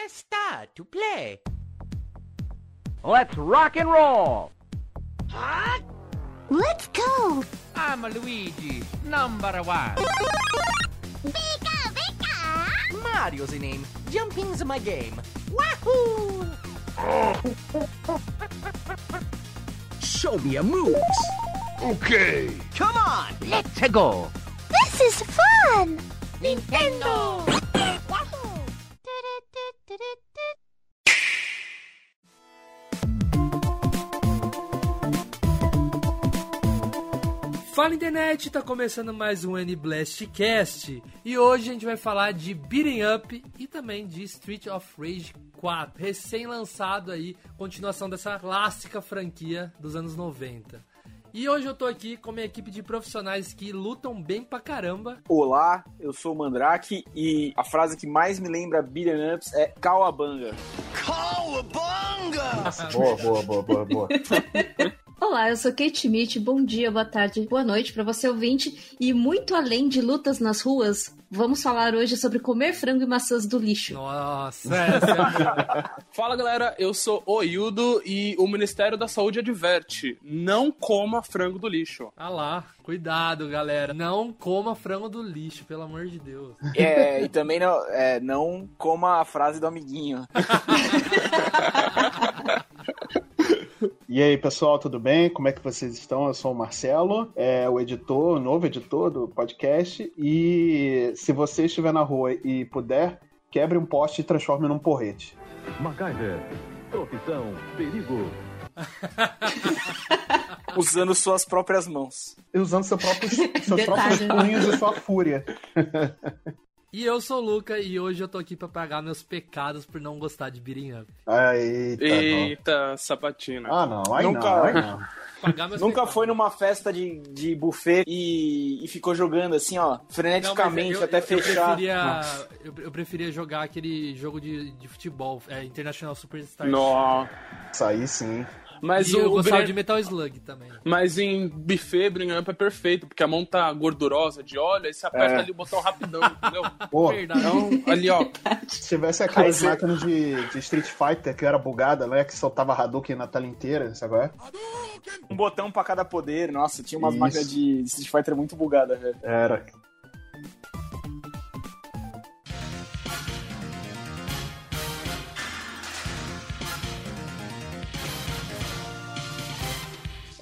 Let's start to play. Let's rock and roll. Let's go! I'm Luigi, number one. Pika, pika! Mario's the name. Jumping's my game. Wahoo! Show me your moves. Okay. Come on, let's go. This is fun! Nintendo! Fala internet, tá começando mais um N-Blastcast e hoje a gente vai falar de Beating Up e também de Street of Rage 4, recém-lançado aí, continuação dessa clássica franquia dos anos 90. E hoje eu tô aqui com minha equipe de profissionais que lutam bem pra caramba. Olá, eu sou o Mandrake e a frase que mais me lembra Beat'em Ups é Cowabunga. Boa, boa, boa, boa, boa. Olá, eu sou Kate Schmidt. Bom dia, boa tarde, boa noite para você ouvinte. E muito além de lutas nas ruas, vamos falar hoje sobre comer frango e maçãs do lixo. Nossa, essa é. Fala galera, eu sou o Hildo e o Ministério da Saúde adverte: não coma frango do lixo. Ah lá, cuidado galera, não coma frango do lixo, pelo amor de Deus. É, e também não, é, não coma a frase do amiguinho. E aí, pessoal, tudo bem? Como é que vocês estão? Eu sou o Marcelo, é o editor, o novo editor do podcast. E se você estiver na rua e puder, quebre um poste e transforme num porrete. MacGyver. Profissão, perigo. Usando suas próprias mãos. E usando seu próprio, seus Detalhe, próprios né? punhos e sua fúria. E eu sou o Luca e hoje eu tô aqui pra pagar meus pecados por não gostar de beating up. Eita, Eita, sapatina. não. Ah, não, aí Nunca- não, aí não. Pagar meus Nunca pecados. foi numa festa de, de buffet e, e ficou jogando assim, ó, Não, freneticamente eu- até eu, fechar. Eu preferia, eu, eu preferia jogar aquele jogo de, de futebol, é, International Superstar. Nó. Isso aí sim. Mas E eu o, gostava Brin- de Metal Slug também. Mas em buffet, up é perfeito, porque a mão tá gordurosa de óleo, aí você aperta É. ali o botão rapidão, entendeu? Pô. Então, ali ó, se tivesse aquelas você- máquinas de, de Street Fighter que era bugada, né? Que soltava Hadouken na tela inteira, sabe? qual é? Um botão pra cada poder. Nossa, tinha umas Isso. máquinas de Street Fighter muito bugadas, velho. Era.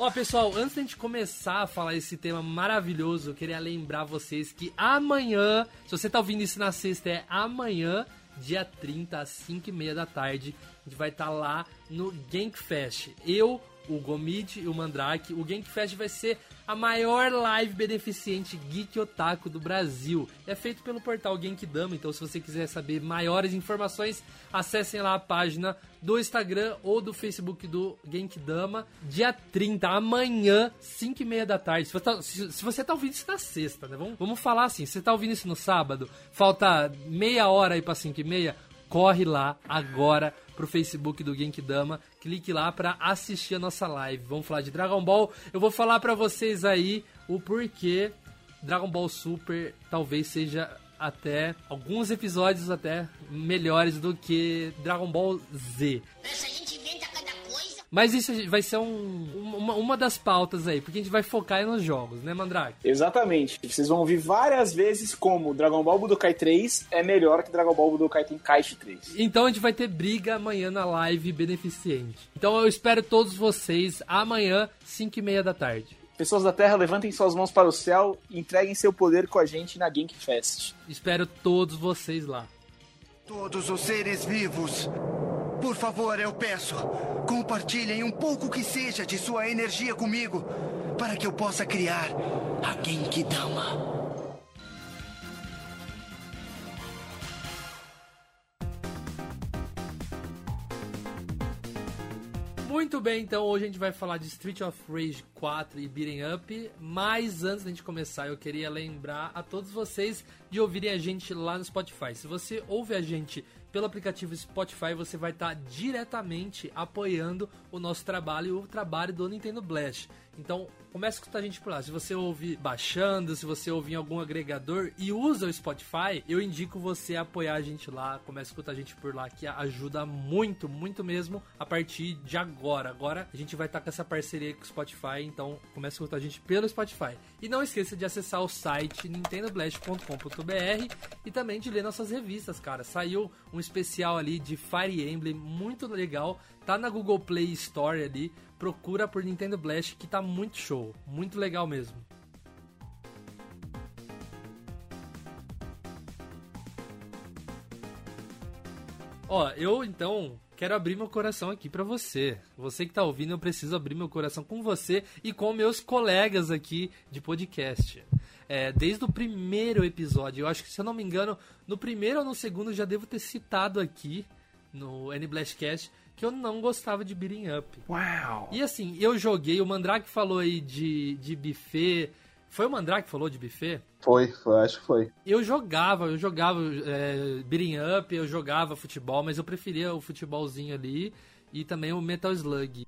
Ó, pessoal, antes da gente começar a falar esse tema maravilhoso, eu queria lembrar vocês que amanhã, se você tá ouvindo isso na sexta, é amanhã, dia 30, às 5 e meia da tarde, a gente vai estar lá no Gankfest. Eu, o Gomid e o Mandrake. O Gankfest vai ser a maior live beneficente geek otaku do Brasil. É feito pelo portal Genkidama, então se você quiser saber maiores informações, acessem lá a página do Instagram ou do Facebook do Genkidama, dia 30, amanhã, 5 e meia da tarde. Se você tá, se, se você tá ouvindo isso na sexta, né? Vamos, vamos falar assim, se você tá ouvindo isso no sábado, falta meia hora aí pra 5 e meia, corre lá agora pro Facebook do Genkidama, clique lá pra assistir a nossa live. Vamos falar de Dragon Ball. Eu vou falar pra vocês aí o porquê Dragon Ball Super talvez seja até alguns episódios até melhores do que Dragon Ball Z. Gente inventa. Mas isso vai ser um- uma, uma das pautas aí, porque a gente vai focar aí nos jogos, né, Mandrake? Exatamente. Vocês vão ouvir várias vezes como Dragon Ball Budokai 3 é melhor que Dragon Ball Budokai Tenkaichi 3. Então a gente vai ter briga amanhã na live beneficente. Então eu espero todos vocês amanhã, 5 e meia da tarde. Pessoas da Terra, levantem suas mãos para o céu e entreguem seu poder com a gente na Genkfest. Espero todos vocês lá. Todos os seres vivos, por favor, eu peço, compartilhem um pouco que seja de sua energia comigo, para que eu possa criar a Genkidama. Muito bem, então hoje a gente vai falar de Street of Rage 4 e Beating Up, mas antes da gente começar eu queria lembrar a todos vocês de ouvirem a gente lá no Spotify. Se você ouve a gente pelo aplicativo Spotify, você vai estar diretamente apoiando o nosso trabalho e o trabalho do Nintendo Blast. Então, comece a escutar a gente por lá. Se você ouvir baixando, se você ouvir em algum agregador e usa o Spotify, eu indico você apoiar a gente lá. Comece a escutar a gente por lá, que ajuda muito, muito mesmo a partir de agora. Agora a gente vai estar com essa parceria com o Spotify, então comece a escutar a gente pelo Spotify. E não esqueça de acessar o site nintendoblast.com.br e também de ler nossas revistas, cara. Saiu um especial ali de Fire Emblem muito legal. Tá na Google Play Store ali procura por Nintendo Blast que tá muito show, muito legal mesmo. Ó, eu então quero abrir meu coração aqui para você. Você que tá ouvindo, eu preciso abrir meu coração com você e com meus colegas aqui de podcast. É, desde o primeiro episódio, eu acho que se eu não me engano, no primeiro ou no segundo já devo ter citado aqui no N Blastcast que eu não gostava de beating up. Uau! E assim, eu joguei, o Mandrake falou aí de, de buffet. Foi o Mandrake que falou de buffet? Foi, foi, acho que foi. Eu jogava, eu jogava é, beating up, eu jogava futebol, mas eu preferia o futebolzinho ali e também o Metal Slug.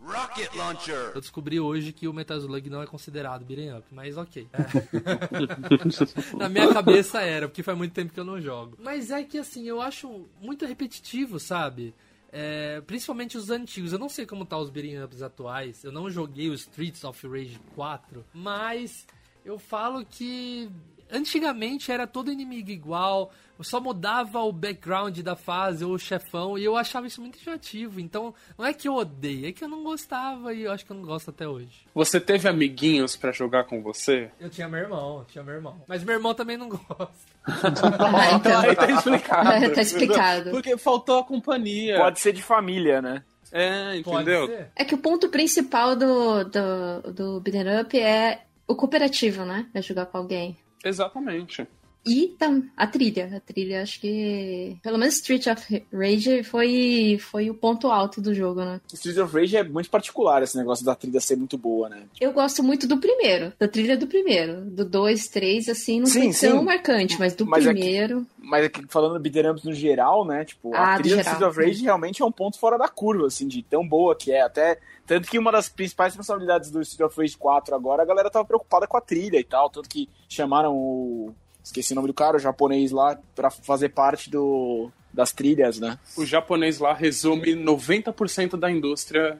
Rocket Launcher! Eu descobri hoje que o Metal Slug não é considerado beating up, mas ok. É. Na minha cabeça era, porque faz muito tempo que eu não jogo. Mas é que assim, eu acho muito repetitivo, sabe? É, principalmente os antigos. Eu não sei como tá os beating ups atuais. Eu não joguei o Streets of Rage 4, mas eu falo que antigamente era todo inimigo igual, só mudava o background da fase ou o chefão, e eu achava isso muito enjoativo. Então, não é que eu odeio, é que eu não gostava e eu acho que eu não gosto até hoje. Você teve amiguinhos para jogar com você? Eu tinha meu irmão, tinha meu irmão. Mas meu irmão também não gosta. Ah, então. Aí tá explicado. tá explicado. Porque faltou a companhia. Pode ser de família, né? É, entendeu? É que o ponto principal do, do, do Beat'em Up é o cooperativo, né? É jogar com alguém. Exatamente. E tam, a trilha. A trilha, acho que. Pelo menos Street of Rage foi, foi o ponto alto do jogo, né? Street of Rage é muito particular esse negócio da trilha ser muito boa, né? Eu gosto muito do primeiro, da trilha do primeiro. Do 2, 3, assim, não Sim, foi tão marcante, mas do Mas é que- primeiro. Mas aqui, falando do beat'em no geral, né? Tipo, Ah, a trilha do. Street of Rage realmente é um ponto fora da curva, assim, de tão boa que é. Até, tanto que uma das principais responsabilidades do Street of Rage 4 agora, a galera tava preocupada com a trilha e tal. Tanto que chamaram o. Esqueci o nome do cara, o japonês lá, pra fazer parte do, das trilhas, né? O japonês lá resume 90% da indústria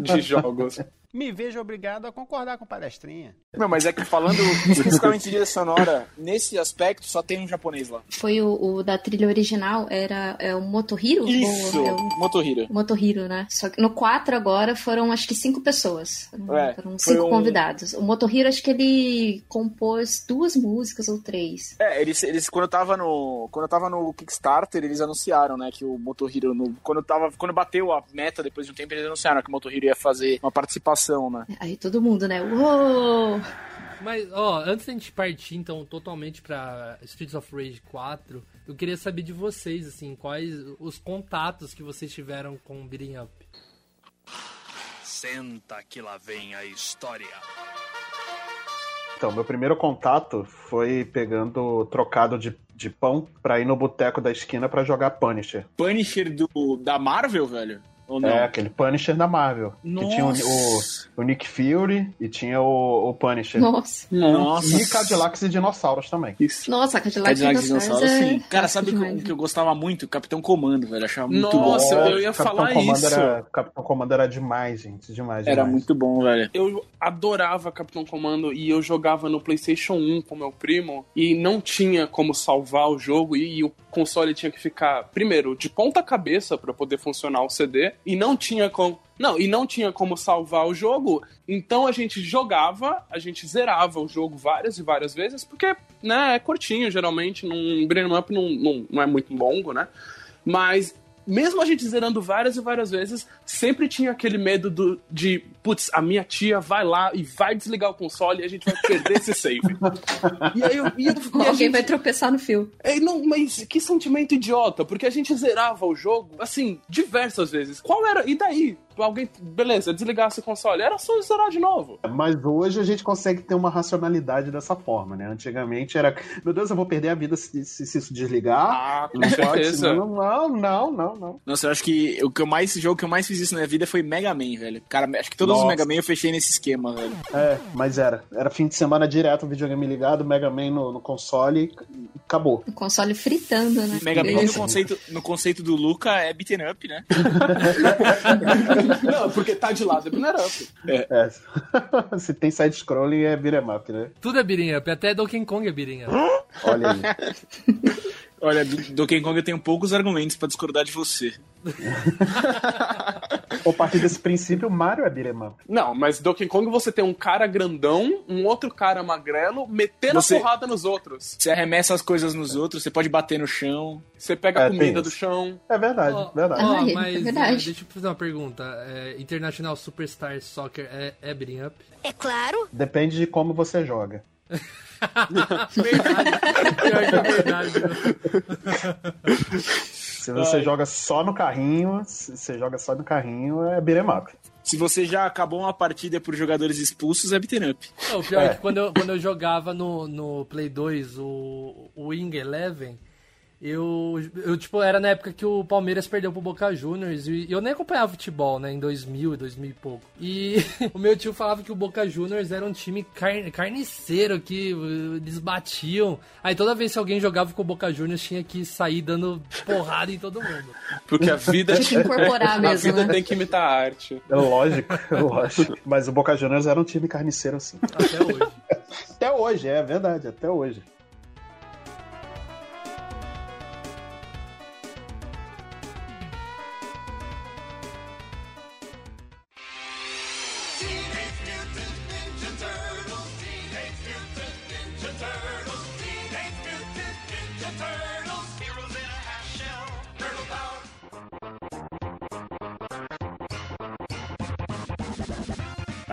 de jogos. Me vejo obrigado a concordar com o palestrinha. Não, mas é que falando especificamente de sonora, nesse aspecto só tem um japonês lá. Foi o, o da trilha original, era é o Motohiro? Isso! Ou é o Motohiro. Motohiro, né? Só que no 4 agora foram acho que cinco pessoas. É, foram cinco um- convidados. O Motohiro acho que ele compôs duas músicas ou três. É, eles, eles quando eu tava no. Quando eu tava no Kickstarter, eles anunciaram, né, que o Motohiro. No, quando, eu tava, quando bateu a meta depois de um tempo, eles anunciaram que o Motohiro ia fazer uma participação, né? Aí todo mundo, né? Uou! Mas, ó, antes da gente partir, então, totalmente pra Streets of Rage 4, eu queria saber de vocês, assim, quais os contatos que vocês tiveram com o Beating Up. Senta que lá vem a história. Então, meu primeiro contato foi pegando trocado de, de pão pra ir no boteco da esquina pra jogar Punisher. Punisher do, da Marvel, velho? Ou não? É, aquele Punisher da Marvel. Que tinha o, o, o Nick Fury e tinha o, o Punisher. Nossa! Nossa. E Cadillacs e dinossauros também. Isso. Nossa, Cadillac Cadillac Dinossauros Dinossauro, é sim. Cara, sabe o que, que eu gostava muito? Capitão Comando, velho. Achava muito Nossa, bom. eu ia Capitão falar Comando isso. Era, Capitão Comando era demais, gente. Demais, Era demais. muito bom, velho. Eu adorava Capitão Comando e eu jogava no PlayStation 1 com meu primo e não tinha como salvar o jogo e, e o console tinha que ficar, primeiro, de ponta cabeça para poder funcionar o CD e não tinha como. Não, e não tinha como salvar o jogo, então a gente jogava, a gente zerava o jogo várias e várias vezes, porque, né, é curtinho, geralmente, num Brain Up não, não, não é muito longo, né? Mas mesmo a gente zerando várias e várias vezes, sempre tinha aquele medo do, de, putz, a minha tia vai lá e vai desligar o console e a gente vai perder esse save. E aí eu, e eu, e Alguém gente, vai tropeçar no fio. é, não, mas que sentimento idiota, porque a gente zerava o jogo, assim, diversas vezes. Qual era? E daí? Alguém, beleza, desligasse o console, era só zerar de novo. Mas hoje a gente consegue ter uma racionalidade dessa forma, né? Antigamente era, meu Deus, eu vou perder a vida se, se, se isso desligar. Ah, com não certeza. não, não, não, não, não. Nossa, eu acho que o que eu mais, jogo que eu mais fiz isso na minha vida foi Mega Man, velho. Cara, acho que todos Nossa. os Mega Man eu fechei nesse esquema, velho. É, mas era. Era fim de semana direto, o videogame ligado, Mega Man no, no console e acabou. O console fritando, né? Mega Man no conceito, no conceito do Luca é beaten up, né? Não, porque tá de lado é banner up. É. Se tem side-scrolling é beat'em up, né? Tudo é beating up, até Donkey Kong é up. Olha aí. Olha, do Donkey Kong eu tenho poucos argumentos pra discordar de você. a partir desse princípio, Mario é beat'em up. Não, mas Donkey Kong você tem um cara grandão, um outro cara magrelo, metendo Você- a porrada nos outros. Você arremessa as coisas nos outros, você pode bater no chão. Você pega É, a comida do chão. É verdade, Ó, verdade. ó, Ah, é mas verdade. é, deixa eu fazer uma pergunta. É, International Superstar Soccer é, é beating up? É claro. Depende de como você joga. verdade. Pior que é verdade. Se você joga só no carrinho, se você joga só no carrinho, é beat'em up. Se você já acabou uma partida por jogadores expulsos, é beaten up. Não, o pior é, É. que quando eu, quando eu jogava no, no Play 2 o, o Wing Eleven, eu, eu, tipo, era na época que o Palmeiras perdeu pro Boca Juniors e eu nem acompanhava futebol, né, em 2000 e 2000 e pouco. E o meu tio falava que o Boca Juniors era um time car- carniceiro, que uh, eles batiam. Aí toda vez que alguém jogava com o Boca Juniors tinha que sair dando porrada em todo mundo. Porque a vida, Tinha que incorporar a mesmo, vida né? tem que imitar a arte. É lógico, é lógico. Mas o Boca Juniors era um time carniceiro assim. Até hoje. Até hoje, é verdade, até hoje.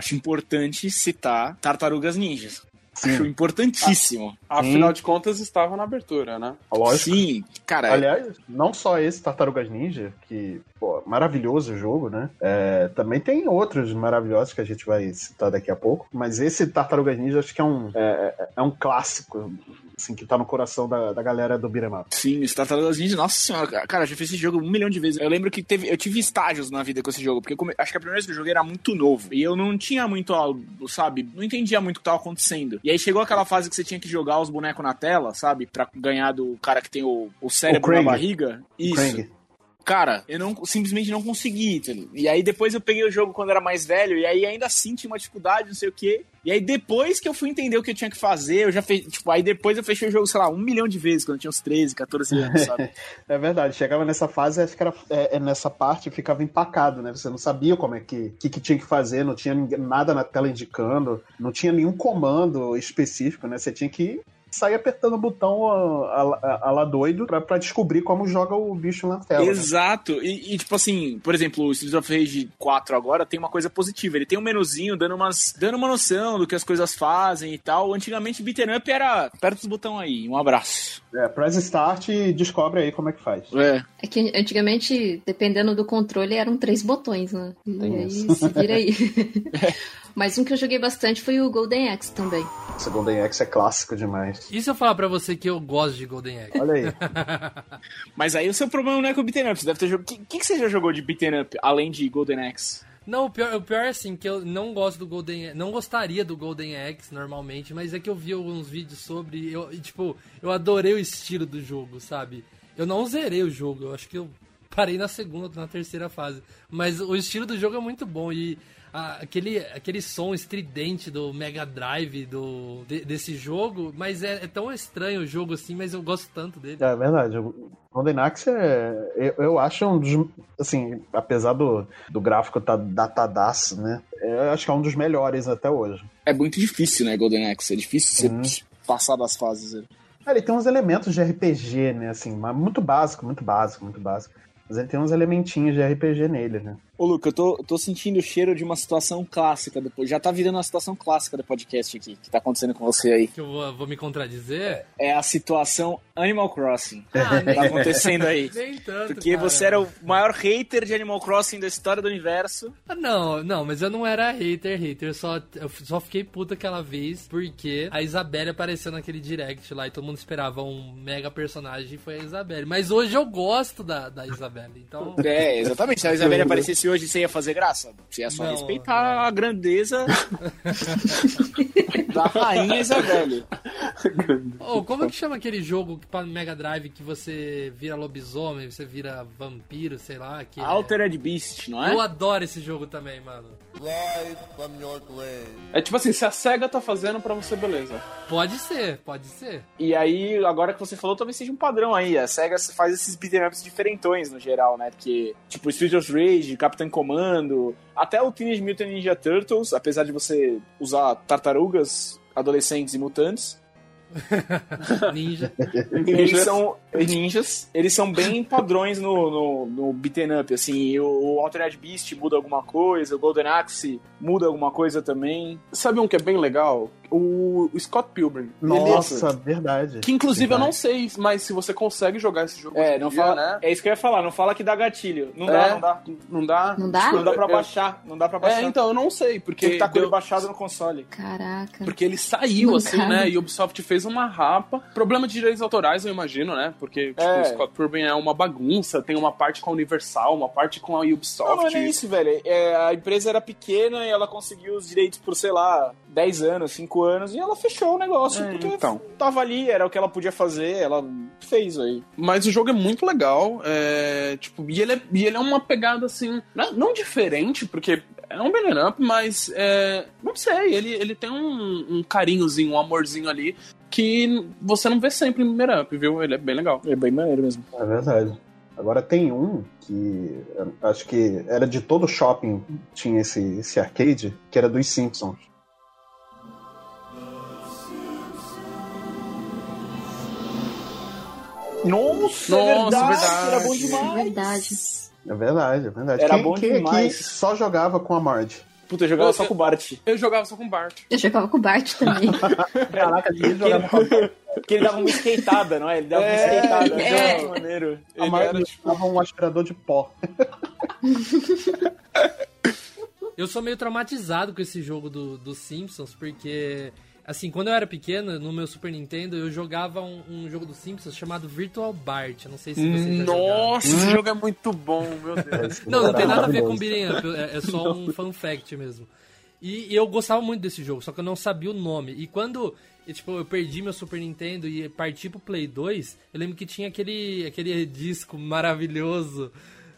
Acho importante citar Tartarugas Ninjas. Acho importantíssimo. Afinal de contas, estava na abertura, né? Lógico. Sim, cara. Aliás, não só esse Tartarugas Ninja, que, pô, maravilhoso o jogo, né? É, também tem outros maravilhosos que a gente vai citar daqui a pouco, mas esse Tartarugas Ninja acho que é um, é, é- é um clássico, assim, que tá no coração da, da galera do Beat'em Up. Sim, os Tartarugas Ninja, nossa senhora, cara, eu já fiz esse jogo um milhão de vezes. Eu lembro que teve, eu tive estágios na vida com esse jogo, porque come- acho que a primeira vez que eu joguei era muito novo. E eu não tinha muito, sabe, não entendia muito o que tava acontecendo. E aí chegou aquela fase que você tinha que jogar os bonecos na tela, sabe? Pra ganhar do cara que tem o, o cérebro O na barriga. Isso. Krang. Cara, eu não simplesmente não consegui. E aí depois eu peguei o jogo quando era mais velho, e aí ainda assim tinha uma dificuldade, não sei o quê. E aí depois que eu fui entender o que eu tinha que fazer, eu já fez, tipo, aí depois eu fechei o jogo, sei lá, um milhão de vezes, quando eu tinha uns 13, 14 anos, sabe? É verdade, chegava nessa fase, acho era, é, é, nessa parte ficava empacado, né? Você não sabia como é que, que, que tinha que fazer, não tinha nada na tela indicando, não tinha nenhum comando específico, né? Você tinha que sair apertando o botão a, a- a- lá doido pra, pra descobrir como joga o bicho na tela. né? Exato. E, e, tipo assim, por exemplo, o Streets of Rage 4 agora tem uma coisa positiva. Ele tem um menuzinho dando, umas, dando uma noção do que as coisas fazem e tal. Antigamente, beaten up era aperta os botão aí, um abraço. É, press start e descobre aí como é que faz. É. É que antigamente, dependendo do controle, eram três botões, né? E Tem aí isso. se vira aí. Mas um que eu joguei bastante foi o Golden Axe também. Esse Golden Axe é clássico demais. E se eu falar pra você que eu gosto de Golden Axe? Olha aí. Mas aí o seu problema não é com o beaten up. Você deve ter jogado. O que, que, você já jogou de beaten up, além de Golden Axe? Não, o pior, o pior é assim, que eu não gosto do Golden Não gostaria do Golden Axe normalmente, mas é que eu vi alguns vídeos sobre. Eu, e, tipo, eu adorei o estilo do jogo, sabe? Eu não zerei o jogo, eu acho que eu parei na segunda, na terceira fase. Mas o estilo do jogo é muito bom e a- aquele, aquele som estridente do Mega Drive do, de- desse jogo, mas é, é tão estranho o jogo assim, mas eu gosto tanto dele. É verdade. O Golden Axe é. Eu, eu acho um dos. Assim, apesar do, do gráfico tá datadaço, né? Eu acho que é um dos melhores até hoje. É muito difícil, né, Golden Axe? É difícil você passar das fases. Ah, Ele tem uns elementos de RPG, né? Assim, mas muito básico, muito básico, muito básico. Mas ele tem uns elementinhos de RPG nele, né? Ô, Luca, eu tô, tô sentindo o cheiro de uma situação clássica. Depois. Já tá virando uma situação clássica do podcast aqui, que tá acontecendo com você aí. Que eu vou, vou me contradizer? É a situação Animal Crossing. Ah, nem, Tá acontecendo aí. nem tanto, Porque cara. você era o maior hater de Animal Crossing da história do universo. Ah, Não, não, mas eu não era hater, hater. Eu só, eu só fiquei puta aquela vez porque a Isabelle apareceu naquele direct lá e todo mundo esperava um mega personagem e foi a Isabelle. Mas hoje eu gosto da, da Isabelle, então. É, exatamente. Se a Isabelle aparecesse hoje, você ia fazer graça? Você ia só Não, respeitar a grandeza da rainha Isabelle. Oh, como é que chama aquele jogo que pra Mega Drive que você vira lobisomem, você vira vampiro, sei lá? Que é- Altered Beast, não é? Eu adoro esse jogo também, mano. É tipo assim, se a SEGA tá fazendo pra você, beleza. Pode ser, pode ser. E aí, agora que você falou, talvez seja um padrão aí. A SEGA faz esses beat'em ups diferentões no geral, né? Porque, tipo, Street of Rage, Capitão Comando, até o Teenage Mutant Ninja Turtles, apesar de você usar tartarugas, adolescentes e mutantes, Ninja. eles são ninjas, eles são bem padrões no, no, no beat'em up, assim, o, o Altered Beast muda alguma coisa, o Golden Axe muda alguma coisa também. Sabe um que é bem legal? O, o Scott Pilgrim. Nossa, verdade. Que inclusive eu não Verdade. sei, mas se você consegue jogar esse jogo. É, não dia, fala, né? é isso que eu ia falar, não fala que dá gatilho. Não dá, É, não dá. Não dá? Não dá? Não dá pra Eu- baixar, não dá pra baixar. É, então, eu não sei, porque que tá com ele baixado no console. Caraca. Porque ele saiu, Não assim, cabe. né? E a Ubisoft fez uma rapa. Problema de direitos autorais, eu imagino, né? Porque tipo, É. o Scott Pilgrim é uma bagunça. Tem uma parte com a Universal, uma parte com a Ubisoft. Não, não é isso, velho. É, a empresa era pequena e ela conseguiu os direitos por, sei lá, 10 anos, 5 anos, e ela fechou o negócio. É, porque então. tava ali, era o que ela podia fazer, ela fez aí. Mas o jogo é muito legal. É, tipo, e ele é, e ele é uma pegada assim. Não, não diferente, porque é um beat'em up, mas é, não sei, ele, ele tem um, um carinhozinho, um amorzinho ali que você não vê sempre em beat'em up, viu? Ele é bem legal. É bem maneiro mesmo. É verdade. Agora tem um que acho que era de todo shopping tinha esse, esse arcade, que era dos Simpsons. Nossa, Nossa, é verdade, verdade. era bom demais. Verdade. É verdade, é verdade. Era quem, bom quem demais. aqui só jogava com a Marge? Puta, eu jogava Eu- só com o Bart. Eu jogava só com o Bart. Eu jogava com o Bart também. Caraca, ninguém jogava com a Marge. Porque ele dava uma skateada, não é? Ele dava uma É, skateada. é. Muito maneiro. A Ele Marge era, tipo, dava um aspirador de pó. Eu sou meio traumatizado com esse jogo do, dos Simpsons, porque, assim, quando eu era pequeno, no meu Super Nintendo, eu jogava um, um jogo dos Simpsons chamado Virtual Bart. Eu não sei se vocês já jogaram. Nossa, esse jogo é muito bom, meu Deus. Não, não tem nada a ver com beat'em up, é, é só um fun fact mesmo. E, e eu gostava muito desse jogo, só que eu não sabia o nome. E quando e, tipo, eu perdi meu Super Nintendo e parti pro Play 2, eu lembro que tinha aquele, aquele disco maravilhoso,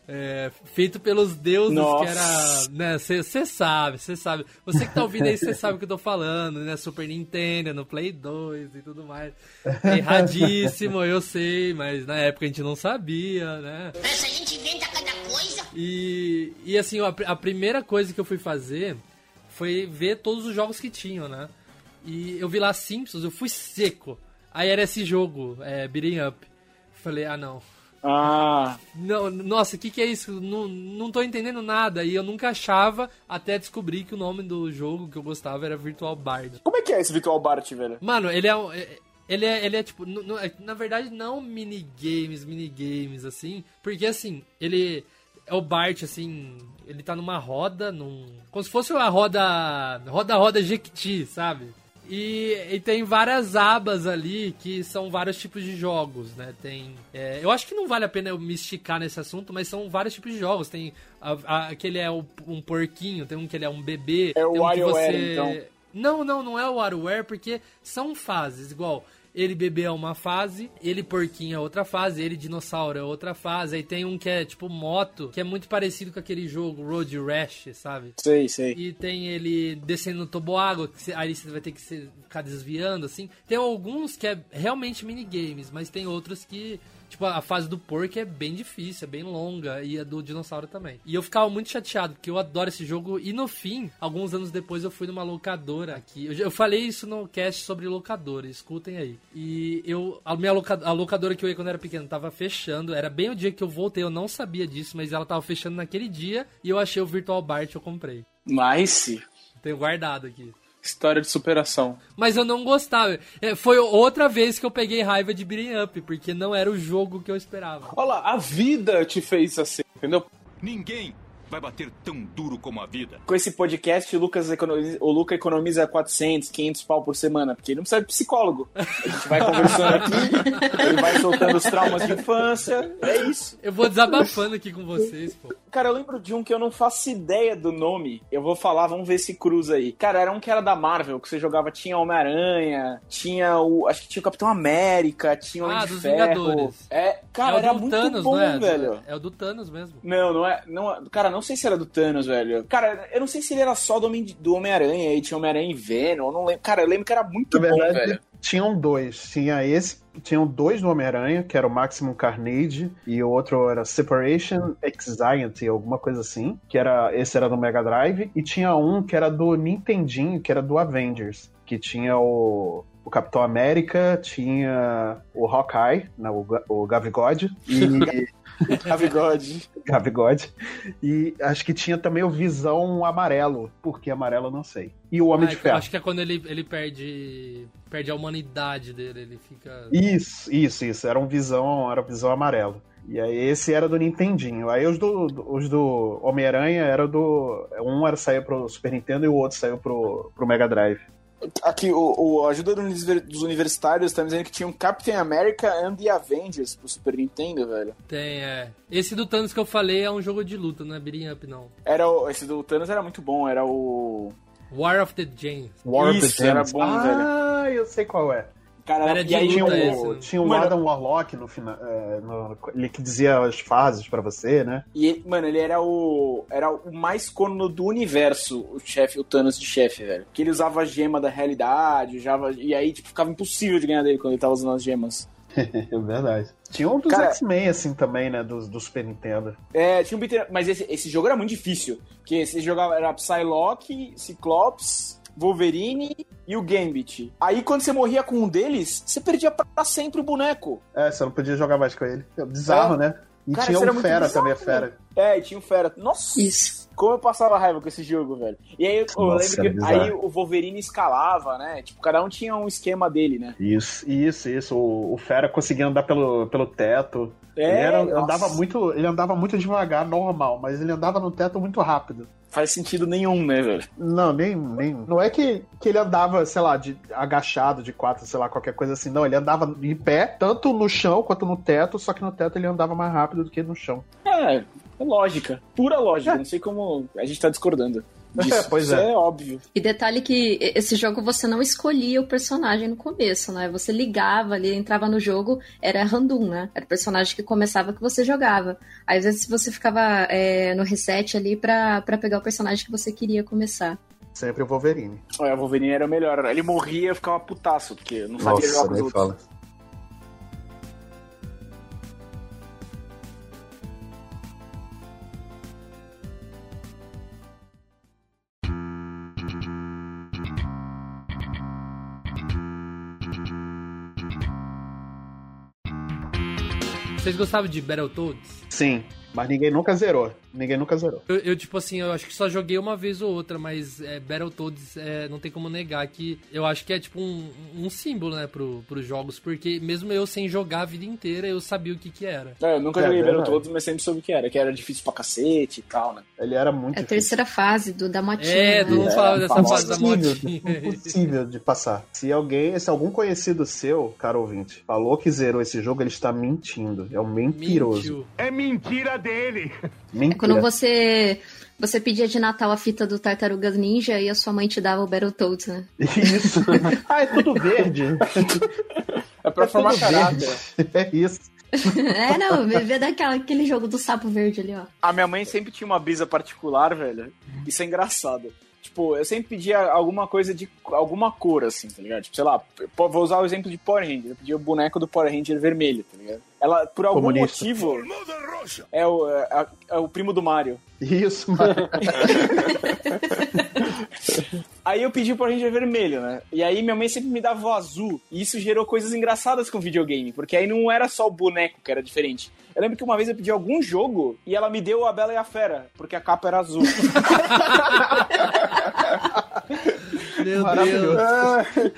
é, feito pelos deuses, Nossa. que era... né, Você sabe, você sabe. Você que tá ouvindo aí, você sabe o que eu tô falando, né? Super Nintendo, no Play 2 e tudo mais. É erradíssimo, eu sei, mas na época a gente não sabia, né? Essa gente inventa cada coisa. E, e assim, a, a primeira coisa que eu fui fazer foi ver todos os jogos que tinham, né? E eu vi lá Simpsons, eu fui seco. Aí era esse jogo, é, Beating Up. Falei, ah não. Ah, não nossa, o que, que é isso? Não, não tô entendendo nada. E eu nunca achava até descobrir que o nome do jogo que eu gostava era Virtual Bard. como é que é esse Virtual Bart, velho? Mano, ele é. um- é- Ele é, ele é tipo. é- Na verdade, não minigames, minigames, assim. Porque assim, ele. É o Bart, assim. Ele tá numa roda, num. Como se fosse uma roda. Roda-roda Jequiti, sabe? E, e tem várias abas ali que são vários tipos de jogos, né? Tem. é, eu acho que não vale a pena eu me esticar nesse assunto, mas são vários tipos de jogos. Tem a- a- aquele é um porquinho, tem um que ele é um bebê. É o tem um WarioWare, então. não, não, não é o WarioWare, porque são fases, igual. Ele bebê é uma fase, ele porquinho é outra fase, ele dinossauro é outra fase. Aí tem um que é tipo moto, que é muito parecido com aquele jogo Road Rash, sabe? Sei, sei. E tem ele descendo no toboágua, que aí você vai ter que ficar desviando, assim. Tem alguns que é realmente minigames, mas tem outros que Tipo, a fase do porco é bem difícil, é bem longa, e a do dinossauro também. E eu ficava muito chateado, porque eu adoro esse jogo, e no fim, alguns anos depois, eu fui numa locadora aqui. Eu, eu falei isso no cast sobre locadora, escutem aí. E eu, a minha locadora, a locadora que eu ia quando era pequeno tava fechando, era bem o dia que eu voltei, eu não sabia disso, mas ela tava fechando naquele dia, e eu achei o Virtual Bart eu comprei. Nice. Tenho guardado aqui. História de superação. Mas eu não gostava. É, foi outra vez que eu peguei raiva de beating up, porque não era o jogo que eu esperava. Olha lá, a vida te fez assim, entendeu? Ninguém vai bater tão duro como a vida. Com esse podcast, o, Lucas economiza, o Luca economiza 400, 500 pau por semana, porque ele não precisa de psicólogo. A gente vai conversando aqui, ele vai soltando os traumas de infância, é isso. Eu vou desabafando aqui com vocês, pô. Cara, eu lembro de um que eu não faço ideia do nome. Eu vou falar, vamos ver se cruza aí. Cara, era um que era da Marvel, que você jogava, tinha Homem-Aranha, tinha o. Acho que tinha o Capitão América, tinha o Homem Ah, de dos Ferro. Vingadores. É, cara, é era muito Thanos, bom, não é? velho. É o do Thanos mesmo. Não, não é. Não, cara, não sei se era do Thanos, velho. Cara, eu não sei se ele era só do Homem- do Homem-Aranha aí, tinha Homem-Aranha e Venom, eu não lembro. Cara, eu lembro que era muito Na bom, verdade, velho. Tinham dois. Tinha esse, tinham dois do Homem-Aranha, que era o Maximum Carnage, e o outro era Separation Anxiety, alguma coisa assim. Que era. Esse era do Mega Drive. E tinha um que era do Nintendinho, que era do Avengers. Que tinha o. O Capitão América, tinha o Hawkeye, né, o, o Gavigode, e Navigode. Gavigode, e acho que tinha também o Visão Amarelo, porque amarelo eu não sei. E o Homem Ah, de eu Ferro. Acho que é quando ele, ele perde. Perde a humanidade dele, ele fica. Isso, isso, isso. Era um visão, era um visão amarelo. E aí esse era do Nintendinho. Aí os do, os do Homem-Aranha era do. Um era sair pro Super Nintendo e o outro saiu pro, pro Mega Drive. Aqui, o, o ajuda dos universitários tá dizendo que tinha um Captain America and the Avengers pro Super Nintendo, velho. Tem, é. Esse do Thanos que eu falei é um jogo de luta, não é beating up, não. Era o, esse do Thanos era muito bom, era o. War of the James. War of the Isso, era bom, ah, eu sei qual é. Cara, Era e de aí Tinha o- esse, um, né? tinha um Mano- Adam Warlock no final. é, no- ele que dizia as fases pra você, né? E ele, mano, ele era o. Era o mais corno do universo, o chefe, o Thanos de chefe, velho. Que ele usava a gema da realidade, usava, e aí, tipo, ficava impossível de ganhar dele quando ele tava usando as gemas. É verdade. Tinha um dos Cara- X-Men, assim, também, né? Do, do Super Nintendo. É, tinha um Mas esse, esse jogo era muito difícil. Porque você jogava era Psylocke, Cyclops, Wolverine e o Gambit. Aí quando você morria com um deles, você perdia pra sempre o boneco. É, você não podia jogar mais com ele. É bizarro, É. né? E Cara, tinha muito Fera bizarro, também, a Fera. É, e tinha o Fera. Nossa! Isso. Como eu passava raiva com esse jogo, velho. E aí eu Nossa, lembro que aí o Wolverine escalava, né? Tipo, cada um tinha um esquema dele, né? Isso, isso, isso. O, o Fera conseguia andar pelo, pelo teto. É, ele era- andava muito, ele andava muito devagar, normal, mas ele andava no teto muito rápido. Faz sentido nenhum, né, velho? Não, nem, nem. Não é que, que ele andava, sei lá, de agachado, de quatro, sei lá, qualquer coisa assim. Não, ele andava em pé, tanto no chão quanto no teto, só que no teto ele andava mais rápido do que no chão. É, é lógica. Pura lógica. Não sei como a gente tá discordando disso. É, pois Isso é. é óbvio. E detalhe que esse jogo você não escolhia o personagem no começo, né? Você ligava ali, entrava no jogo, era random, né? Era o personagem que começava que você jogava. Aí, às vezes você ficava é, no reset ali pra, pra pegar o personagem que você queria começar. Sempre o Wolverine. Olha, o Wolverine era o melhor. Ele morria e ficava putaço, porque eu não sabia jogar com os outros. Vocês gostavam de Battletoads? Sim, mas ninguém nunca zerou. Ninguém nunca zerou. Eu, eu, tipo assim, eu acho que só joguei uma vez ou outra, mas é, Battletoads é, não tem como negar que eu acho que é tipo um, um símbolo, né, pro, pros jogos, porque mesmo eu sem jogar a vida inteira, eu sabia o que que era. É, eu nunca É joguei verdade. Battletoads, mas sempre soube o que era. Que era difícil pra cacete e tal, né? Ele era muito É a difícil. terceira fase do, da motinha. É, todo mundo falava dessa fase da motinha. Impossível de passar. Se alguém, se algum conhecido seu, cara ouvinte, falou que zerou esse jogo, ele está mentindo. É um mentiroso. Mentiu. É mentira dele. É Mentira. Quando você, você pedia de Natal a fita do Tartarugas Ninja e a sua mãe te dava o Battletoads, né? Isso. ah, é tudo verde. É pra É formar caráter. verde. É isso. é, não, vê daquela, aquele jogo do sapo verde ali, ó. A minha mãe sempre tinha uma brisa particular, velho. Isso é engraçado. Tipo, eu sempre pedia alguma coisa de alguma cor, assim, tá ligado? Tipo, sei lá, vou usar o exemplo de Power Ranger. Eu pedi o boneco do Power Ranger vermelho, tá ligado? Ela, por algum Comunista. motivo, é o, é, é o primo do Mario. Isso, mano. Aí eu pedi o Power Ranger vermelho, né? E aí minha mãe sempre me dava o azul. E isso gerou coisas engraçadas com videogame, porque aí não era só o boneco que era diferente. Eu lembro que uma vez eu pedi algum jogo e ela me deu a Bela e a Fera, porque a capa era azul. Meu Maravilhoso. Deus.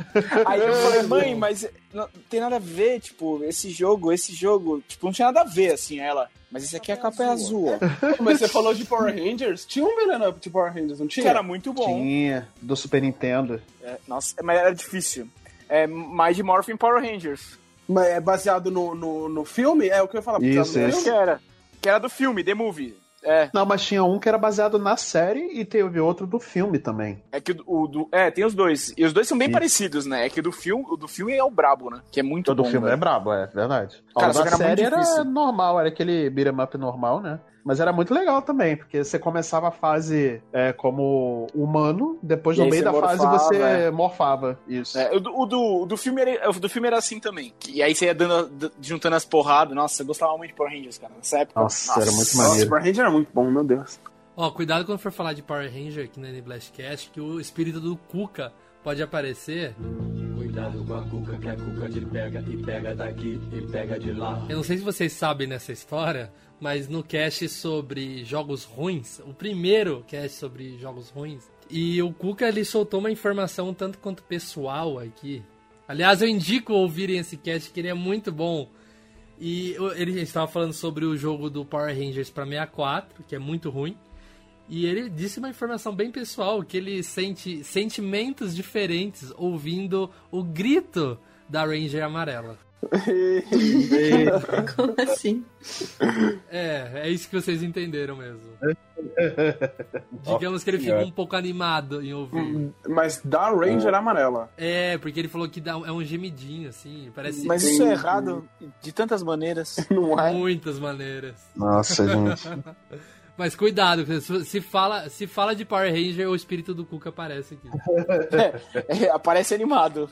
Aí eu falei, mãe, mas não tem nada a ver, tipo, esse jogo, esse jogo, tipo, não tinha nada a ver, assim, ela. Mas esse aqui a capa é azul, ó. Mas você falou de Power Rangers? Tinha um Banana Up de Power Rangers, não tinha? Que era muito bom. Tinha, do Super Nintendo. É, nossa, mas era difícil. É mais de Morphin Power Rangers. Mas é baseado no, no, no filme? É o que eu ia falar. Isso, Acho isso. que era. Que era do filme, The Movie. É. Não, mas tinha um que era baseado na série e teve outro do filme também. É que o, o do. É, tem os dois. E os dois são bem Isso. parecidos, né? É que o do filme, o do filme é o brabo, né? Que é muito Todo bom. filme velho. é brabo, é verdade. Cara, Ó, muito série era normal, era aquele beat 'em up normal, né? Mas era muito legal também, porque você começava a fase é, como humano, depois E no meio da fase morfava, você é. morfava. Isso. É, o, do, o, do, do filme era, do filme era assim também. E aí você ia dando, juntando as porradas. Nossa, eu gostava muito de Power Rangers, cara. Nessa época. Nossa, era muito Nossa, maneiro. Power Ranger era muito bom, meu Deus. Ó, cuidado quando for falar de Power Ranger aqui na Blastcast, que o espírito do Cuca pode aparecer. Cuidado com a cuca, que a cuca te pega e pega daqui e pega de lá. Eu não sei se vocês sabem nessa história, mas no cast sobre jogos ruins, o primeiro cast sobre jogos ruins, e o Cuca ele soltou uma informação tanto quanto pessoal aqui. Aliás, eu indico ouvirem esse cast que ele é muito bom. E ele estava falando sobre o jogo do Power Rangers para 64, que é muito ruim. E ele disse uma informação bem pessoal, que ele sente sentimentos diferentes ouvindo o grito da Ranger amarela. Como assim? É, é isso que vocês entenderam mesmo. Digamos que ele fica Senhora. um pouco animado em ouvir. Mas da Ranger amarela. É, porque ele falou que dá, é um gemidinho, assim, parece Mas isso é errado de tantas maneiras. Não é? muitas maneiras. Nossa, gente. Mas cuidado, se se fala, se fala de Power Ranger, o espírito do Cuca aparece aqui. É, aparece animado.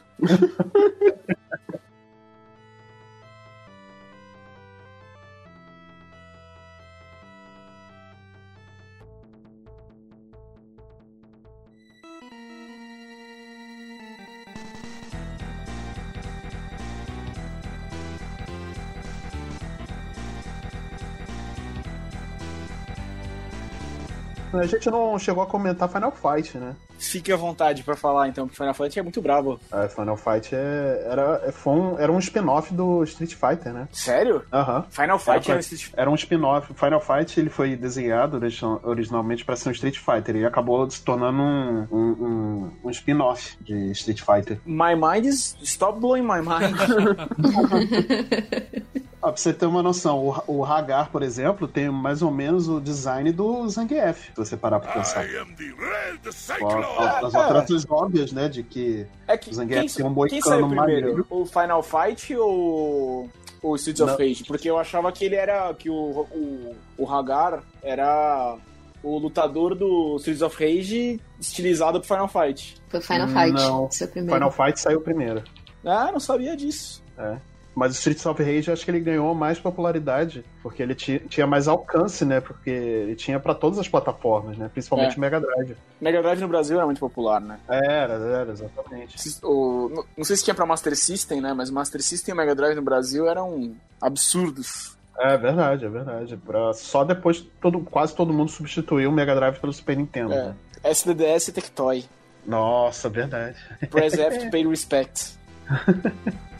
A gente não chegou a comentar Final Fight, né? Fique à vontade pra falar, então, porque Final Fantasy é muito bravo. A Final Fight é, era, é- foi um, era um spin-off do Street Fighter, né? Sério? Aham. Final Fight Era, é um Street era um spin-off. Final Fight ele foi desenhado origi- originalmente para ser um Street Fighter e acabou se tornando um, um, um- um spin-off de Street Fighter. My mind is. Stop blowing my mind. Ah, pra você ter uma noção, o, o Hagar, por exemplo, tem mais ou menos o design do Zangief, se você parar pra pensar. As alterações óbvias, né, de que É que o Zangief quem, tem um moicano primeiro? maneiro. O Final Fight ou o Streets of. Rage? Porque eu achava que ele era. que o, o, o Hagar era o lutador do Streets of Rage estilizado pro Final Fight. Foi Final Fight, Não, seu primeiro. Final Fight saiu primeiro. Ah, não sabia disso. É. Mas o Streets of Rage, eu acho que ele ganhou mais popularidade, porque ele ti- tinha mais alcance, né? Porque ele tinha pra todas as plataformas, né? Principalmente É. o Mega Drive. Mega Drive no Brasil era muito popular, né? Era, era, exatamente. O, não- não sei se tinha pra Master System, né? Mas Master System e Mega Drive no Brasil eram absurdos. É verdade, é verdade. Pra- Só depois todo, quase todo mundo substituiu o Mega Drive pelo Super Nintendo. É. né? SDDS e Tectoy. Nossa, verdade. Press F to pay respect.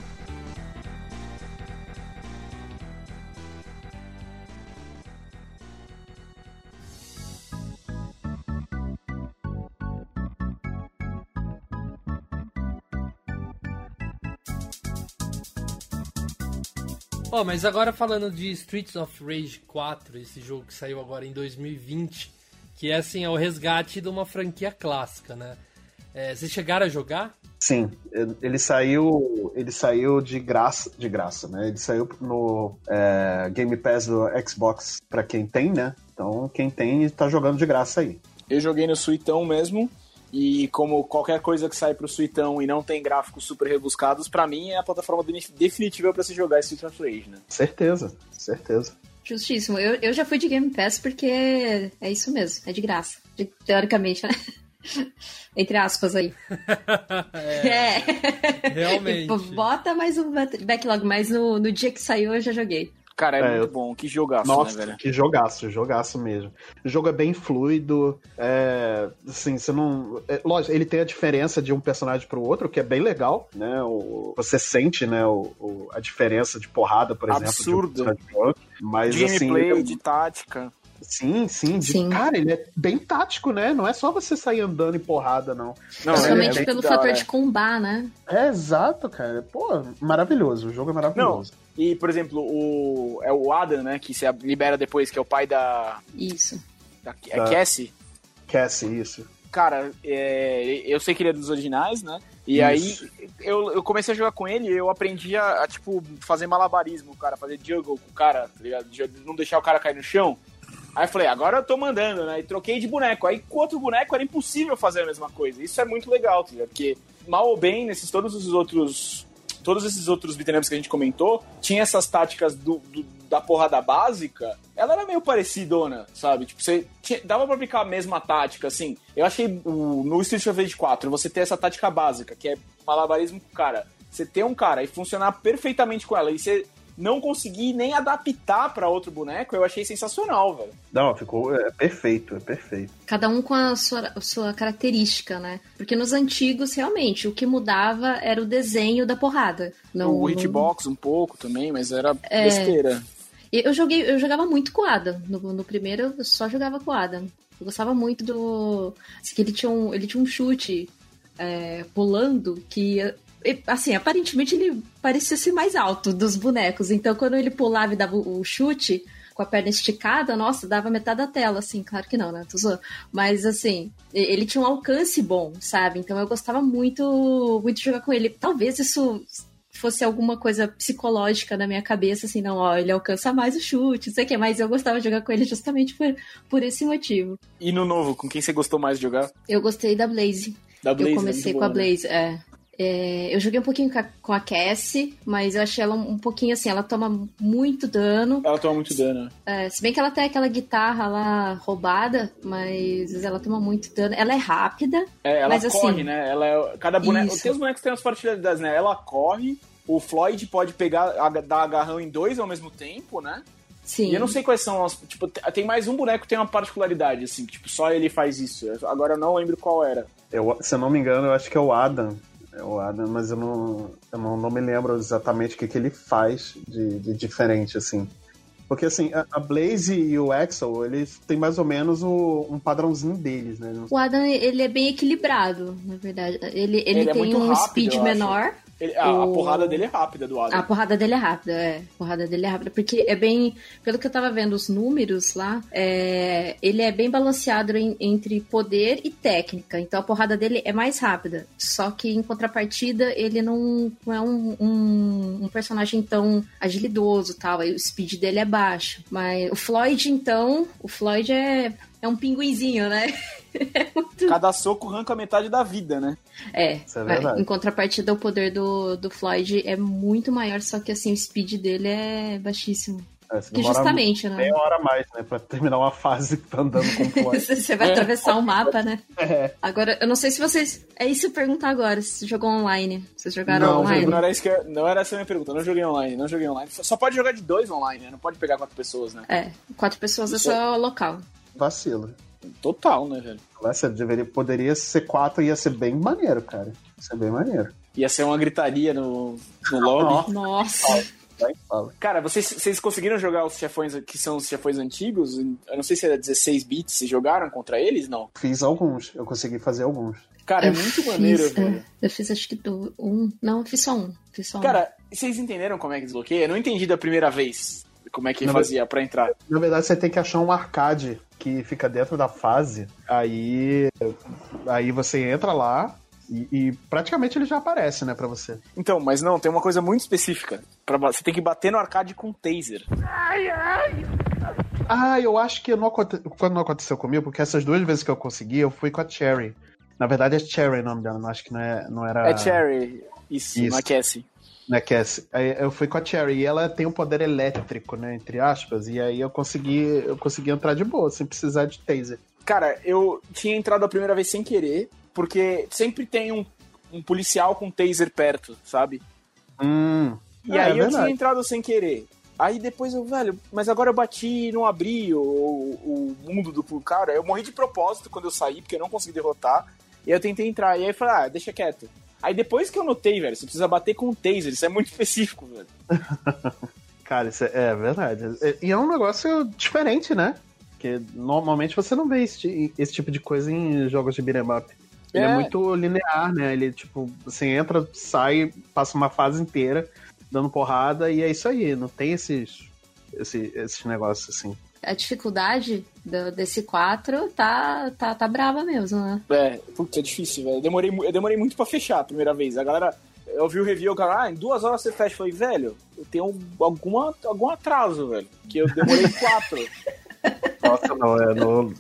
Ó, mas agora falando de Streets of Rage 4, esse jogo que saiu agora em 2020, que é assim, é o resgate de uma franquia clássica, né? É, vocês chegaram a jogar? Sim, ele saiu, ele saiu de graça, de graça, né? Ele saiu no é, Game Pass do Xbox pra quem tem, né? Então quem tem tá jogando de graça aí. Eu joguei no Suitão mesmo. E como qualquer coisa que sai pro Suitão e não tem gráficos super rebuscados, pra mim é a plataforma de- definitiva pra se jogar Street of Rage, né? Certeza, certeza. Justíssimo. Eu, eu já fui de Game Pass porque é isso mesmo, é de graça. De- teoricamente, né? Entre aspas aí. É. Realmente. Bota mais um backlog, mas no, no dia que saiu eu já joguei. Cara, é, É, muito bom. Que jogaço, Nossa, né, velho? que jogaço, jogaço mesmo. O jogo é bem fluido, é, assim, você não... é, lógico, ele tem a diferença de um personagem pro outro, que é bem legal, né? O, você sente, né, o, o- a diferença de porrada, por exemplo, Absurdo. de um. Mas, assim, gameplay, é- de tática. Sim, sim, de- Sim. Cara, ele é bem tático, né? Não é só você sair andando em porrada, não. Não, Principalmente é- é pelo da fator hora. de combar, né? É exato, cara. Pô, maravilhoso. O jogo é maravilhoso. E, por exemplo, o é o Adam, né, que se libera depois, que é o pai da, Isso. da é Da- Cassie. Cassie, isso. Cara, é, eu sei que ele é dos originais, né? E Isso. aí eu, eu comecei a jogar com ele e eu aprendi a, a, tipo, fazer malabarismo, cara, fazer juggle com o cara, tá ligado? Não deixar o cara cair no chão. Aí eu falei, agora eu tô mandando, né? E troquei de boneco. Aí com outro boneco era impossível fazer a mesma coisa. Isso é muito legal, tá? Porque mal ou bem, nesses todos os outros. Todos esses outros beat'em que a gente comentou, tinha essas táticas do, do- da porrada básica, ela era meio parecidona, sabe? Tipo, você tinha- dava pra aplicar a mesma tática, assim. Eu achei o- no Street of Rage 4, você ter essa tática básica, que é malabarismo com o cara. Você ter um cara e funcionar perfeitamente com ela, e você não conseguir nem adaptar pra outro boneco, eu achei sensacional, velho. Não, ficou é perfeito, é perfeito. Cada um com a sua, a sua característica, né? Porque nos antigos, realmente, o que mudava era o desenho da porrada. Não, o não- hitbox um pouco também, mas era É. besteira. Eu joguei, eu jogava muito com o Adam. No, no primeiro eu só jogava com o Adam. Eu gostava muito do. assim, que ele tinha um, ele tinha um chute é, pulando que. Assim, aparentemente ele parecia ser mais alto dos bonecos. Então, quando ele pulava e dava o chute com a perna esticada, nossa, dava metade da tela, assim. Claro que não, né? Tô zoando. Mas, assim, ele tinha um alcance bom, sabe? Então, eu gostava muito, muito de jogar com ele. Talvez isso fosse alguma coisa psicológica na minha cabeça, assim, não, ó, ele alcança mais o chute, não sei o que, mas eu gostava de jogar com ele justamente por, por esse motivo. E no novo, com quem você gostou mais de jogar? Eu gostei da Blaze. Da Blaze, eu né? comecei Muito com a boa, né? Blaze, é. É, eu joguei um pouquinho com a, com a Cassie, mas eu achei ela um, um pouquinho assim, ela toma muito dano. Ela toma muito dano. É, se bem que ela tem aquela guitarra lá roubada, mas ela toma muito dano. Ela é rápida. É, ela mas, corre, assim, né? Ela é, cada boneco. Isso. Tem os bonecos que têm as particularidades, né? Ela corre, o Floyd pode pegar, dar agarrão em dois ao mesmo tempo, né? Sim. E eu não sei quais são as. Tipo, te- tem mais um boneco que tem uma particularidade, assim, que, tipo, só ele faz isso. Agora eu não lembro qual era. Eu, se eu não me engano, eu acho que é o Adam. É o Adam, mas eu não, eu não, não me lembro exatamente o que, que ele faz de, de diferente, assim. Porque, assim, a, a Blaze e o Axel, eles têm mais ou menos o- um padrãozinho deles, né? O Adam, ele é bem equilibrado, na verdade. Ele, ele, Ele é tem muito um rápido, speed eu acho. Ele- a, a O- porrada dele é rápida do Adam. A porrada dele é rápida, é. A porrada dele é rápida. Porque é bem. Pelo que eu tava vendo os números lá, é, ele é bem balanceado em- entre poder e técnica. Então a porrada dele é mais rápida. Só que em contrapartida, ele não, não é um, um, um personagem tão agilidoso tal. Aí o speed dele é baixo. Mas o Floyd, então, o Floyd é, é um pinguinzinho, né? Cada soco arranca metade da vida, né? É, Isso é verdade. em contrapartida, o poder do, do Floyd é muito maior, só que assim, o speed dele é baixíssimo. É, você Que justamente, né? Meia hora a mais, né? Pra terminar uma fase andando com o Floyd. Você vai atravessar o mapa, né? É. Agora, eu não sei se vocês. É isso eu perguntar agora, se você jogou online. Vocês jogaram Não, online? não era, isso que eu- não era essa a minha pergunta. Eu não joguei online, não joguei online. Só pode jogar de dois online, né? Não pode pegar quatro pessoas, né? É, quatro pessoas é Isso é- só local. Vacilo. Total, né, velho? Vacilo. Deveria, poderia ser quatro ia ser bem maneiro, cara. Ia ser bem maneiro. Ia ser uma gritaria no, no lobby. Nossa. Cara, vocês, vocês conseguiram jogar os chefões que são os chefões antigos? Eu não sei se era 16 bits, vocês jogaram contra eles? Não. Fiz alguns. Eu consegui fazer alguns. Cara, é Eu muito fiz, maneiro, é, velho. Eu fiz acho que do, um. Não, eu fiz só um. Fiz só um. Cara, vocês entenderam como é que desbloqueia? Eu não entendi da primeira vez como é que Não, fazia pra entrar. Na verdade, você tem que achar um arcade que fica dentro da fase. Aí, aí você entra lá e, e praticamente ele já aparece, né, pra você. Então, mas não, tem uma coisa muito específica. Pra, você tem que bater no arcade com taser. Ah, eu acho que não, aconte- quando não aconteceu comigo, porque essas duas vezes que eu consegui, eu fui com a Cherry. Na verdade é Cherry o nome dela, não acho que não, é, não era. É Cherry. Isso, Isso. na Cassie. Na Cassie. Aí eu fui com a Cherry e ela tem um poder elétrico, né? Entre aspas. E aí eu consegui, eu consegui entrar de boa, sem precisar de taser. Cara, eu tinha entrado a primeira vez sem querer, porque sempre tem um, um policial com taser perto, sabe? Hum. E É, aí é eu tinha entrado sem querer. Aí depois eu, velho, mas agora eu bati e não abri o, o mundo do cara. Eu morri de propósito quando eu saí, porque eu não consegui derrotar. E aí eu tentei entrar. E aí eu falei, ah, deixa quieto. Aí depois que eu notei, velho, você precisa bater com um taser. Isso é muito específico, velho. Cara, isso é, é verdade. É- E é um negócio diferente, né? Porque normalmente você não vê esse, esse tipo de coisa em jogos de beat'em up. Ele é. É. muito linear, né? Ele, tipo, você entra, sai, passa uma fase inteira dando porrada e é isso aí. Não tem esses, esse, esses negócios assim. A dificuldade do- desse 4 tá, tá, tá brava mesmo, né? É, putz, é difícil, velho. Eu demorei, eu demorei muito pra fechar a primeira vez. A galera, eu vi o review, o cara, ah, em duas horas você fecha. Eu falei, velho, eu tenho alguma, algum atraso, velho. Que eu demorei quatro. Nossa, não, é, no-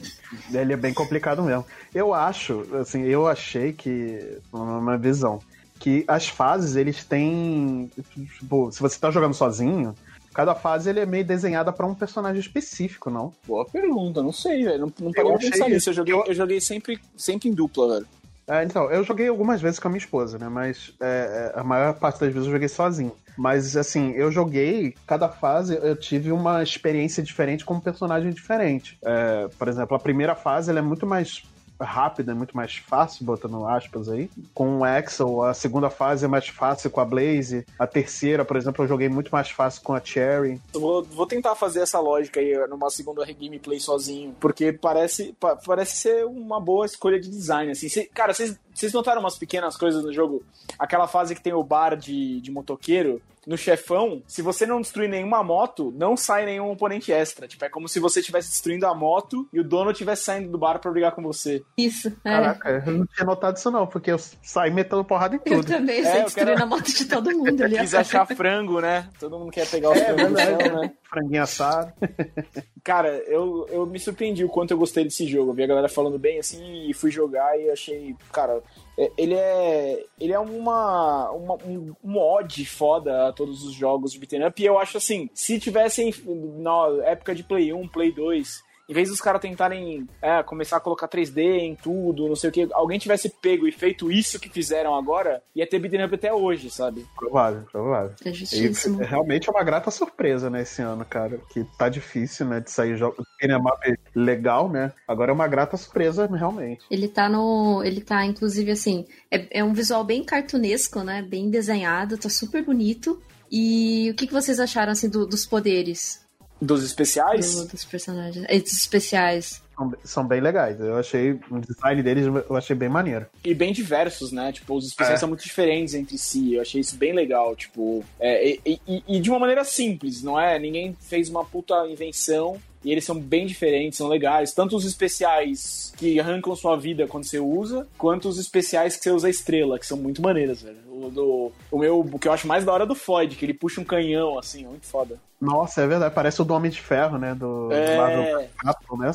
ele é bem complicado mesmo. Eu acho, assim, eu achei que, uma visão, que as fases, eles têm, tipo, se você tá jogando sozinho, cada fase ele é meio desenhada pra um personagem específico, não? Boa pergunta, não sei, velho. Não, não parei pensar nisso. Eu joguei, eu joguei sempre, sempre em dupla, velho. É, então, eu joguei algumas vezes com a minha esposa, né? Mas é, é, a maior parte das vezes eu joguei sozinho. Mas, assim, eu joguei, cada fase eu tive uma experiência diferente com um personagem diferente. É, por exemplo, a primeira fase ela é muito mais rápida, é muito mais fácil, botando aspas aí. Com o Axel, a segunda fase é mais fácil com a Blaze. A terceira, por exemplo, eu joguei muito mais fácil com a Cherry. Vou, vou tentar fazer essa lógica aí numa segunda gameplay sozinho, porque parece, pa- parece ser uma boa escolha de design, assim. Cê- cara, vocês vocês notaram umas pequenas coisas no jogo? Aquela fase que tem o bar de, de motoqueiro, no chefão, se você não destruir nenhuma moto, não sai nenhum oponente extra. Tipo, é como se você estivesse destruindo a moto e o dono estivesse saindo do bar pra brigar com você. Isso, é. Caraca, eu não tinha notado isso não, porque eu saí metendo porrada em Eu tudo. também, É, eu destruindo quero- a moto de todo mundo ali. Quis achar frango, né? Todo mundo quer pegar os É, frangos né? Franguinho assado. Cara, eu, eu me surpreendi o quanto eu gostei desse jogo. Eu vi a galera falando bem assim e fui jogar e achei, cara, é- ele é ele é uma, uma um, ode foda a todos os jogos de beat'em up e eu acho assim, se tivessem na época de Play 1, Play 2, em vez dos caras tentarem é, começar a colocar 3D em tudo, não sei o que, alguém tivesse pego e feito isso que fizeram agora, ia ter beat'em up até hoje, sabe? Provável, provável. É E é realmente uma grata surpresa, né, esse ano, cara. Que tá difícil, né, de sair jogo up legal, né? Agora é uma grata surpresa, realmente. Ele tá no. Ele tá, inclusive, assim. É, é um visual bem cartunesco, né? Bem desenhado, tá super bonito. E o que, que vocês acharam, assim, do- dos poderes Dos especiais? do- dos personagens? Esses especiais. São, são bem legais. Eu achei o design deles, eu achei bem maneiro. e bem diversos, né? Tipo, os especiais É. são muito diferentes entre si. Eu achei isso bem legal, tipo, é, e, e- e de uma maneira simples, não é? Ninguém fez uma puta invenção. E eles são bem diferentes, são legais. Tanto os especiais que arrancam sua vida quando você usa, quanto os especiais que você usa a estrela, que são muito maneiras, velho. O, do, o meu, o que eu acho mais da hora é do Floyd, que ele puxa um canhão, assim, é muito foda. Nossa, é verdade. Parece o do Homem de Ferro, né? Do É. Capcom, né?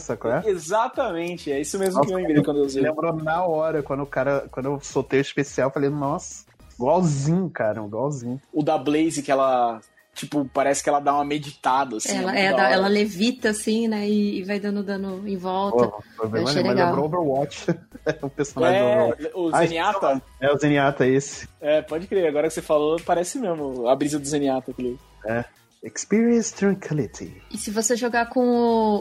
É? Exatamente, é isso mesmo que eu lembrei quando eu usei. Lembrou na hora, quando o cara. Quando eu soltei o especial, eu falei, nossa, igualzinho, cara, igualzinho. O da Blaze, que ela, tipo, parece que ela dá uma meditada, assim. ela, muito é, hora. ela levita, assim, né? E, e vai dando dano em volta. Pô, Eu achei legal. lembrou Overwatch. é o personagem do É, Overwatch. o Ah, Zenyatta. É o Zenyatta esse. É, pode crer. Agora que você falou, parece mesmo a brisa do Zenyatta. Aquele. É. Experience Tranquility. E se você jogar com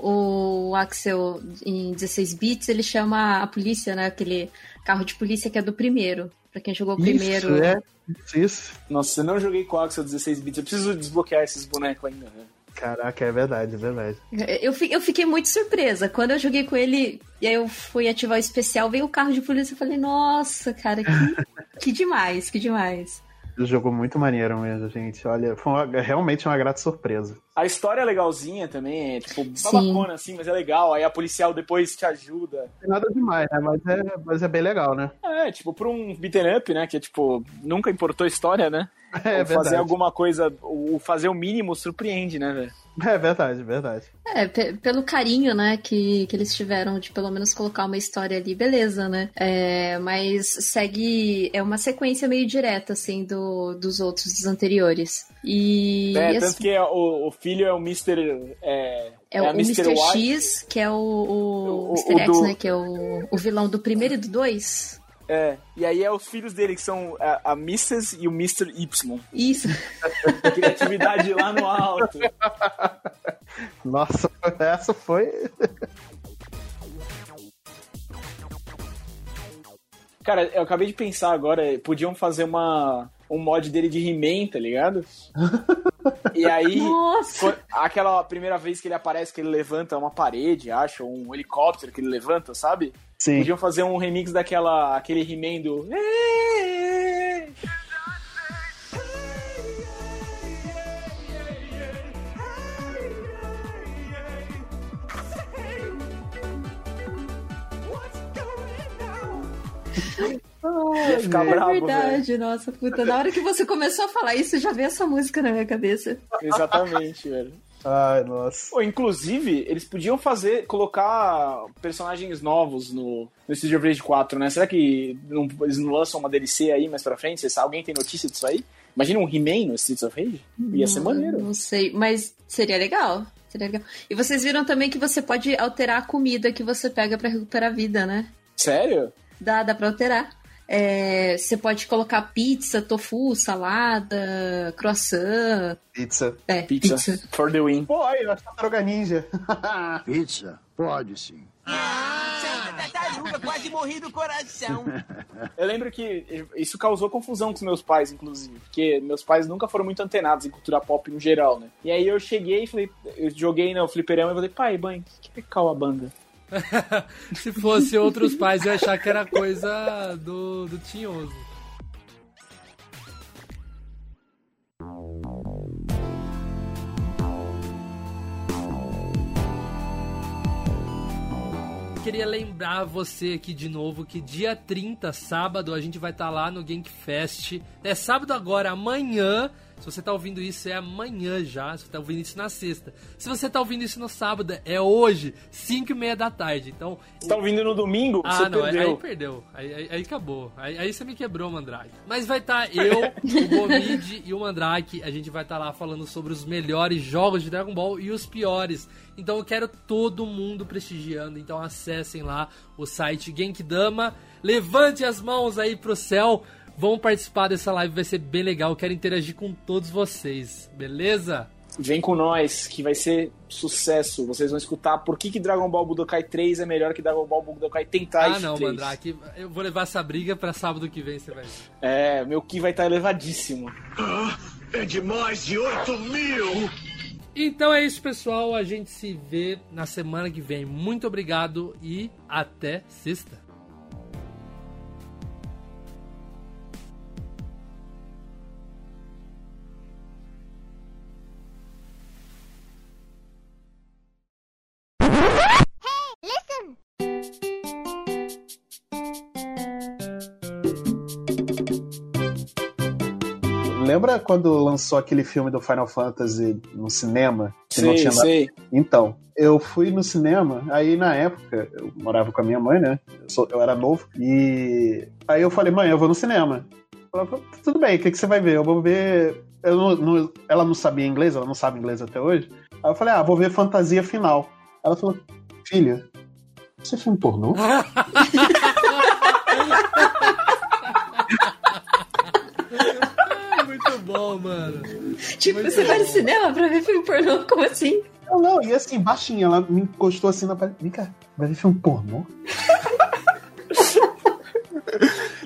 o, o Axel em 16 bits, ele chama a polícia, né? Aquele carro de polícia que é do primeiro. Pra quem jogou o primeiro. Isso, é. Isso, isso. Nossa, eu não joguei com o Axel 16 bits. Eu preciso desbloquear esses bonecos ainda. né? Caraca, é verdade, é verdade. Eu, eu fiquei muito surpresa. Quando eu joguei com ele, e aí eu fui ativar o especial, veio o carro de polícia. Eu falei, nossa, cara, que, que demais, que demais. Jogo muito maneiro mesmo, gente. Olha, foi uma- realmente uma grata surpresa. A história é legalzinha também, é tipo, babacona assim, mas é legal. Aí a policial depois te ajuda. Tem nada demais, né? Mas é, mas é bem legal, né? É, tipo, pra um beaten up, né? Que é tipo, nunca importou história, né? É Ou fazer verdade. alguma coisa, o fazer o mínimo surpreende, né, velho? É verdade, verdade. É, pe- pelo carinho, né, que, que eles tiveram de pelo menos colocar uma história ali, beleza, né? É, mas segue. É uma sequência meio direta, assim, do, dos outros, dos anteriores. E. É, e tanto assim, que é o, o filho é o Mr. É, é, o, a o Mr. White. X, que é o, o, O- Mr. o X, do- né? Que é o, o vilão do primeiro e do dois. É, e aí é os filhos dele, que são a, a Mrs. e o Mr. Y. Isso. Criatividade lá no alto. Nossa, essa foi. Cara, eu acabei de pensar agora, podiam fazer uma, um mod dele de He-Man, tá ligado? E aí, Nossa! aquela primeira vez que ele aparece, que ele levanta uma parede, acho, ou um helicóptero que ele levanta, sabe? Sim. Podiam fazer um remix daquela, aquele He-Man do... Ia ficar é brabo, velho. verdade, nossa puta. Na hora que você começou a falar isso, já veio essa música na minha cabeça. Exatamente, velho. Ai, nossa. Inclusive, eles podiam fazer, colocar personagens novos no, no Street of Rage 4, né? Será que não- eles não lançam uma DLC aí mais pra frente? Alguém tem notícia disso aí? Imagina um He-Man no Streets of Rage? Ia ser maneiro. Não sei, mas seria legal. Seria legal. E vocês viram também que você pode alterar a comida que você pega pra recuperar a vida, né? Sério? Dá, dá pra alterar. É, você pode colocar pizza, tofu, salada, croissant. Pizza. É, Pizza. pizza. For the win. Pô, aí, nós tartaruga ninja. Pizza? Pode sim. Tartaruga, quase morri do coração. Eu lembro que isso causou confusão com os meus pais, inclusive. Porque meus pais nunca foram muito antenados em cultura pop no geral, né? E aí eu cheguei e falei, eu joguei no fliperama e falei, pai, mãe, o que é Cauabanga? Se fosse outros pais, eu ia achar que era coisa do, do Tinhoso. Queria lembrar você aqui de novo que dia 30, sábado, a gente vai estar lá no Gank Fest. É sábado agora, amanhã. Se você tá ouvindo isso, é amanhã já. Se você tá ouvindo isso na sexta. Se você tá ouvindo isso no sábado, é hoje, 5 e meia da tarde. Então. Você tá ouvindo no domingo? Ah, não, aí- perdeu. aí perdeu. Aí, aí- aí acabou. Aí, aí você me quebrou, Mandrake. Mas vai estar eu, o Gomid e o Mandrake. A gente vai estar lá falando sobre os melhores jogos de Dragon Ball e os piores. Então eu quero todo mundo prestigiando. Então acessem lá o site Genkidama. Levante as mãos aí pro céu. Vão participar dessa live, vai ser bem legal. Eu quero interagir com todos vocês, beleza? Vem com nós, que vai ser sucesso. Vocês vão escutar por que, que Dragon Ball Budokai 3 é melhor que Dragon Ball Budokai Tenkaichi ah, não, 3. Mandrake. Eu vou levar essa briga pra sábado que vem, você vai ver. É, meu Ki vai estar elevadíssimo. É de mais de 8 mil! Então é isso, pessoal. A gente se vê na semana que vem. Muito obrigado e até sexta. Lembra quando lançou aquele filme do Final Fantasy no cinema? Que não Sei, tinha nada- sei. Então, eu fui no cinema, aí na época, eu morava com a minha mãe, né? Eu, sou- eu era novo, e aí eu falei, mãe, eu vou no cinema. Ela falou, tudo bem, o que, que você vai ver? Eu vou ver. Eu não- não- ela não sabia inglês, ela não sabe inglês até hoje. Aí eu falei, ah, vou ver Fantasia Final. Ela falou, filha, você é filme pornô? Bom, mano. Tipo, Muito você vai no bom. cinema pra ver filme pornô? Como assim? Não, não, e assim, baixinha, ela me encostou assim na parede. Vem cá, vai ver filme pornô?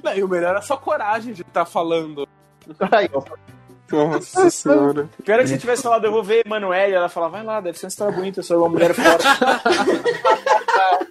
Não, e o melhor é a sua coragem de estar falando. Aí, ó, Nossa senhora. Pior é que se tivesse falado, eu vou ver Emanuele, ela fala, vai lá, deve ser uma história bonita sobre uma mulher forte.